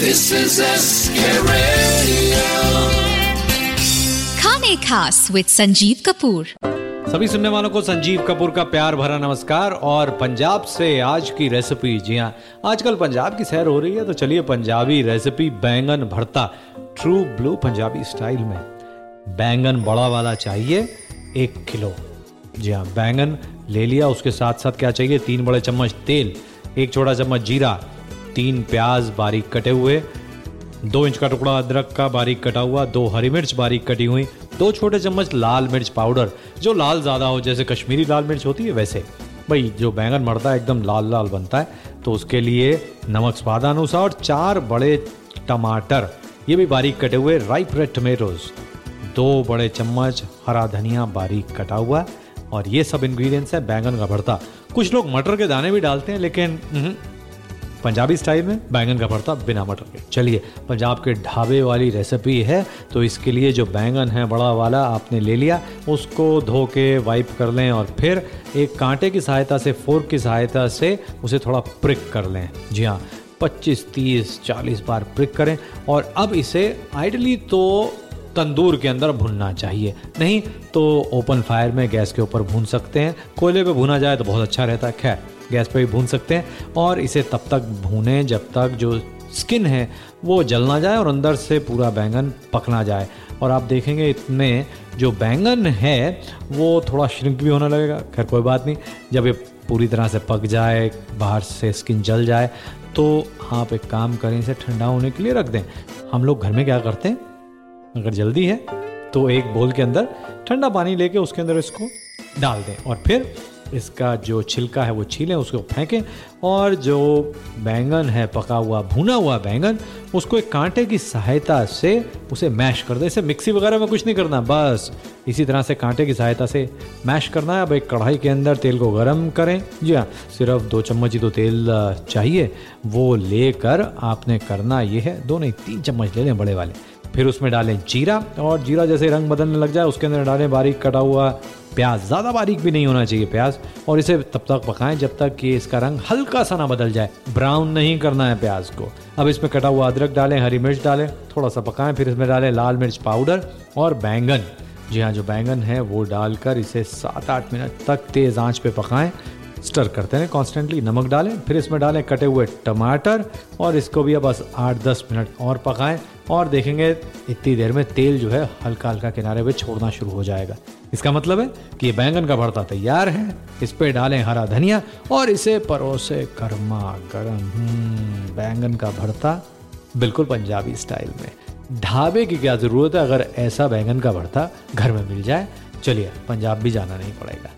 This is SK Radio. खाने खास with Sanjeev Kapoor. सभी सुनने वालों को संजीव कपूर का प्यार भरा नमस्कार और पंजाब से आज की रेसिपी जी हाँ आजकल पंजाब की सैर हो रही है तो चलिए पंजाबी रेसिपी बैंगन भरता। ट्रू ब्लू पंजाबी स्टाइल में। बैंगन बड़ा वाला चाहिए एक किलो। जी हाँ बैंगन ले लिया उसके साथ साथ क्या चाहिए? तीन बड़े चम्मच तेल एक छोटा चम्मच जीरा तीन प्याज बारीक कटे हुए दो इंच का टुकड़ा अदरक का बारीक कटा हुआ दो हरी मिर्च बारीक कटी हुई दो छोटे चम्मच लाल मिर्च पाउडर जो लाल ज़्यादा हो जैसे कश्मीरी लाल मिर्च होती है वैसे। भाई जो बैंगन मरता है एकदम लाल लाल बनता है तो उसके लिए नमक स्वादानुसार चार बड़े टमाटर ये भी बारीक कटे हुए राइप रेड टमेटोज दो बड़े चम्मच हरा धनिया बारीक कटा हुआ और ये सब इंग्रेडिएंट्स है बैंगन का भरता। कुछ लोग मटर के दाने भी डालते हैं लेकिन उहुं, पंजाबी स्टाइल में बैंगन का भरता बिना मटर के। चलिए, पंजाब के ढाबे वाली रेसिपी है तो इसके लिए जो बैंगन है, बड़ा वाला आपने ले लिया। उसको धो के वाइप कर लें और फिर एक कांटे की सहायता से फोर्क की सहायता से उसे थोड़ा प्रिक कर लें। जी हाँ 25 30 40 बार प्रिक करें। और अब इसे आइडली तो तंदूर के अंदर भुनना चाहिए। नहीं तो ओपन फायर में गैस के ऊपर भून सकते हैं। कोयले पे भुना जाए तो बहुत अच्छा रहता है। खैर, गैस पे भी भून सकते हैं और इसे तब तक भूनें जब तक जो स्किन है, वो जल ना जाए और अंदर से पूरा बैंगन पकना जाए। और आप देखेंगे इतने जो बैंगन है, वो थोड़ा श्रिंक भी होने लगेगा। खैर, कोई बात नहीं। जब ये पूरी तरह से पक जाए, बाहर से स्किन जल जाए तो आप एक काम करें, इसे ठंडा होने के लिए रख दें। हम लोग घर में क्या करते हैं? अगर जल्दी है तो एक बोल के अंदर ठंडा पानी लेके उसके अंदर इसको डाल दें। और फिर इसका जो छिलका है, वो छीलें, उसको फेंकें और जो बैंगन है, पका हुआ, भुना हुआ बैंगन, उसको एक कांटे की सहायता से उसे मैश कर दें। इसे मिक्सी वगैरह में कुछ नहीं करना, बस इसी तरह से कांटे की सहायता से मैश करना है। अब एक कढ़ाई के अंदर तेल को गर्म करें। जी हाँ सिर्फ़ दो चम्मच ही तो तेल चाहिए। वो लेकर आपने करना ये है। दो नहीं, तीन चम्मच ले लें बड़े वाले। फिर उसमें डालें जीरा और जीरा जैसे रंग बदलने लग जाए, उसके अंदर डालें बारीक कटा हुआ प्याज। ज़्यादा बारीक भी नहीं होना चाहिए प्याज। और इसे तब तक पकाएँ जब तक कि इसका रंग हल्का सा ना बदल जाए। ब्राउन नहीं करना है प्याज को। अब इसमें कटा हुआ अदरक डालें, हरी मिर्च डालें, थोड़ा सा पकाएँ, फिर इसमें डालें लाल मिर्च पाउडर और बैंगन। जी हाँ जो बैंगन है वो डालकर इसे सात आठ मिनट तक तेज़ आँच पे पकाएँ। स्टर करते रहें कॉन्स्टेंटली नमक डालें फिर इसमें डालें कटे हुए टमाटर और इसको भी अब बस आठ दस मिनट और पकाएँ और देखेंगे इतनी देर में तेल जो है हल्का हल्का किनारे पे छोड़ना शुरू हो जाएगा। इसका मतलब है कि ये बैंगन का भरता तैयार है इस पे डालें हरा धनिया और इसे परोसे गर्मा गर्म। हम्म, बैंगन का भरता बिल्कुल पंजाबी स्टाइल में। ढाबे की क्या ज़रूरत है अगर ऐसा बैंगन का भरता घर में मिल जाए? चलिए पंजाब भी जाना नहीं पड़ेगा।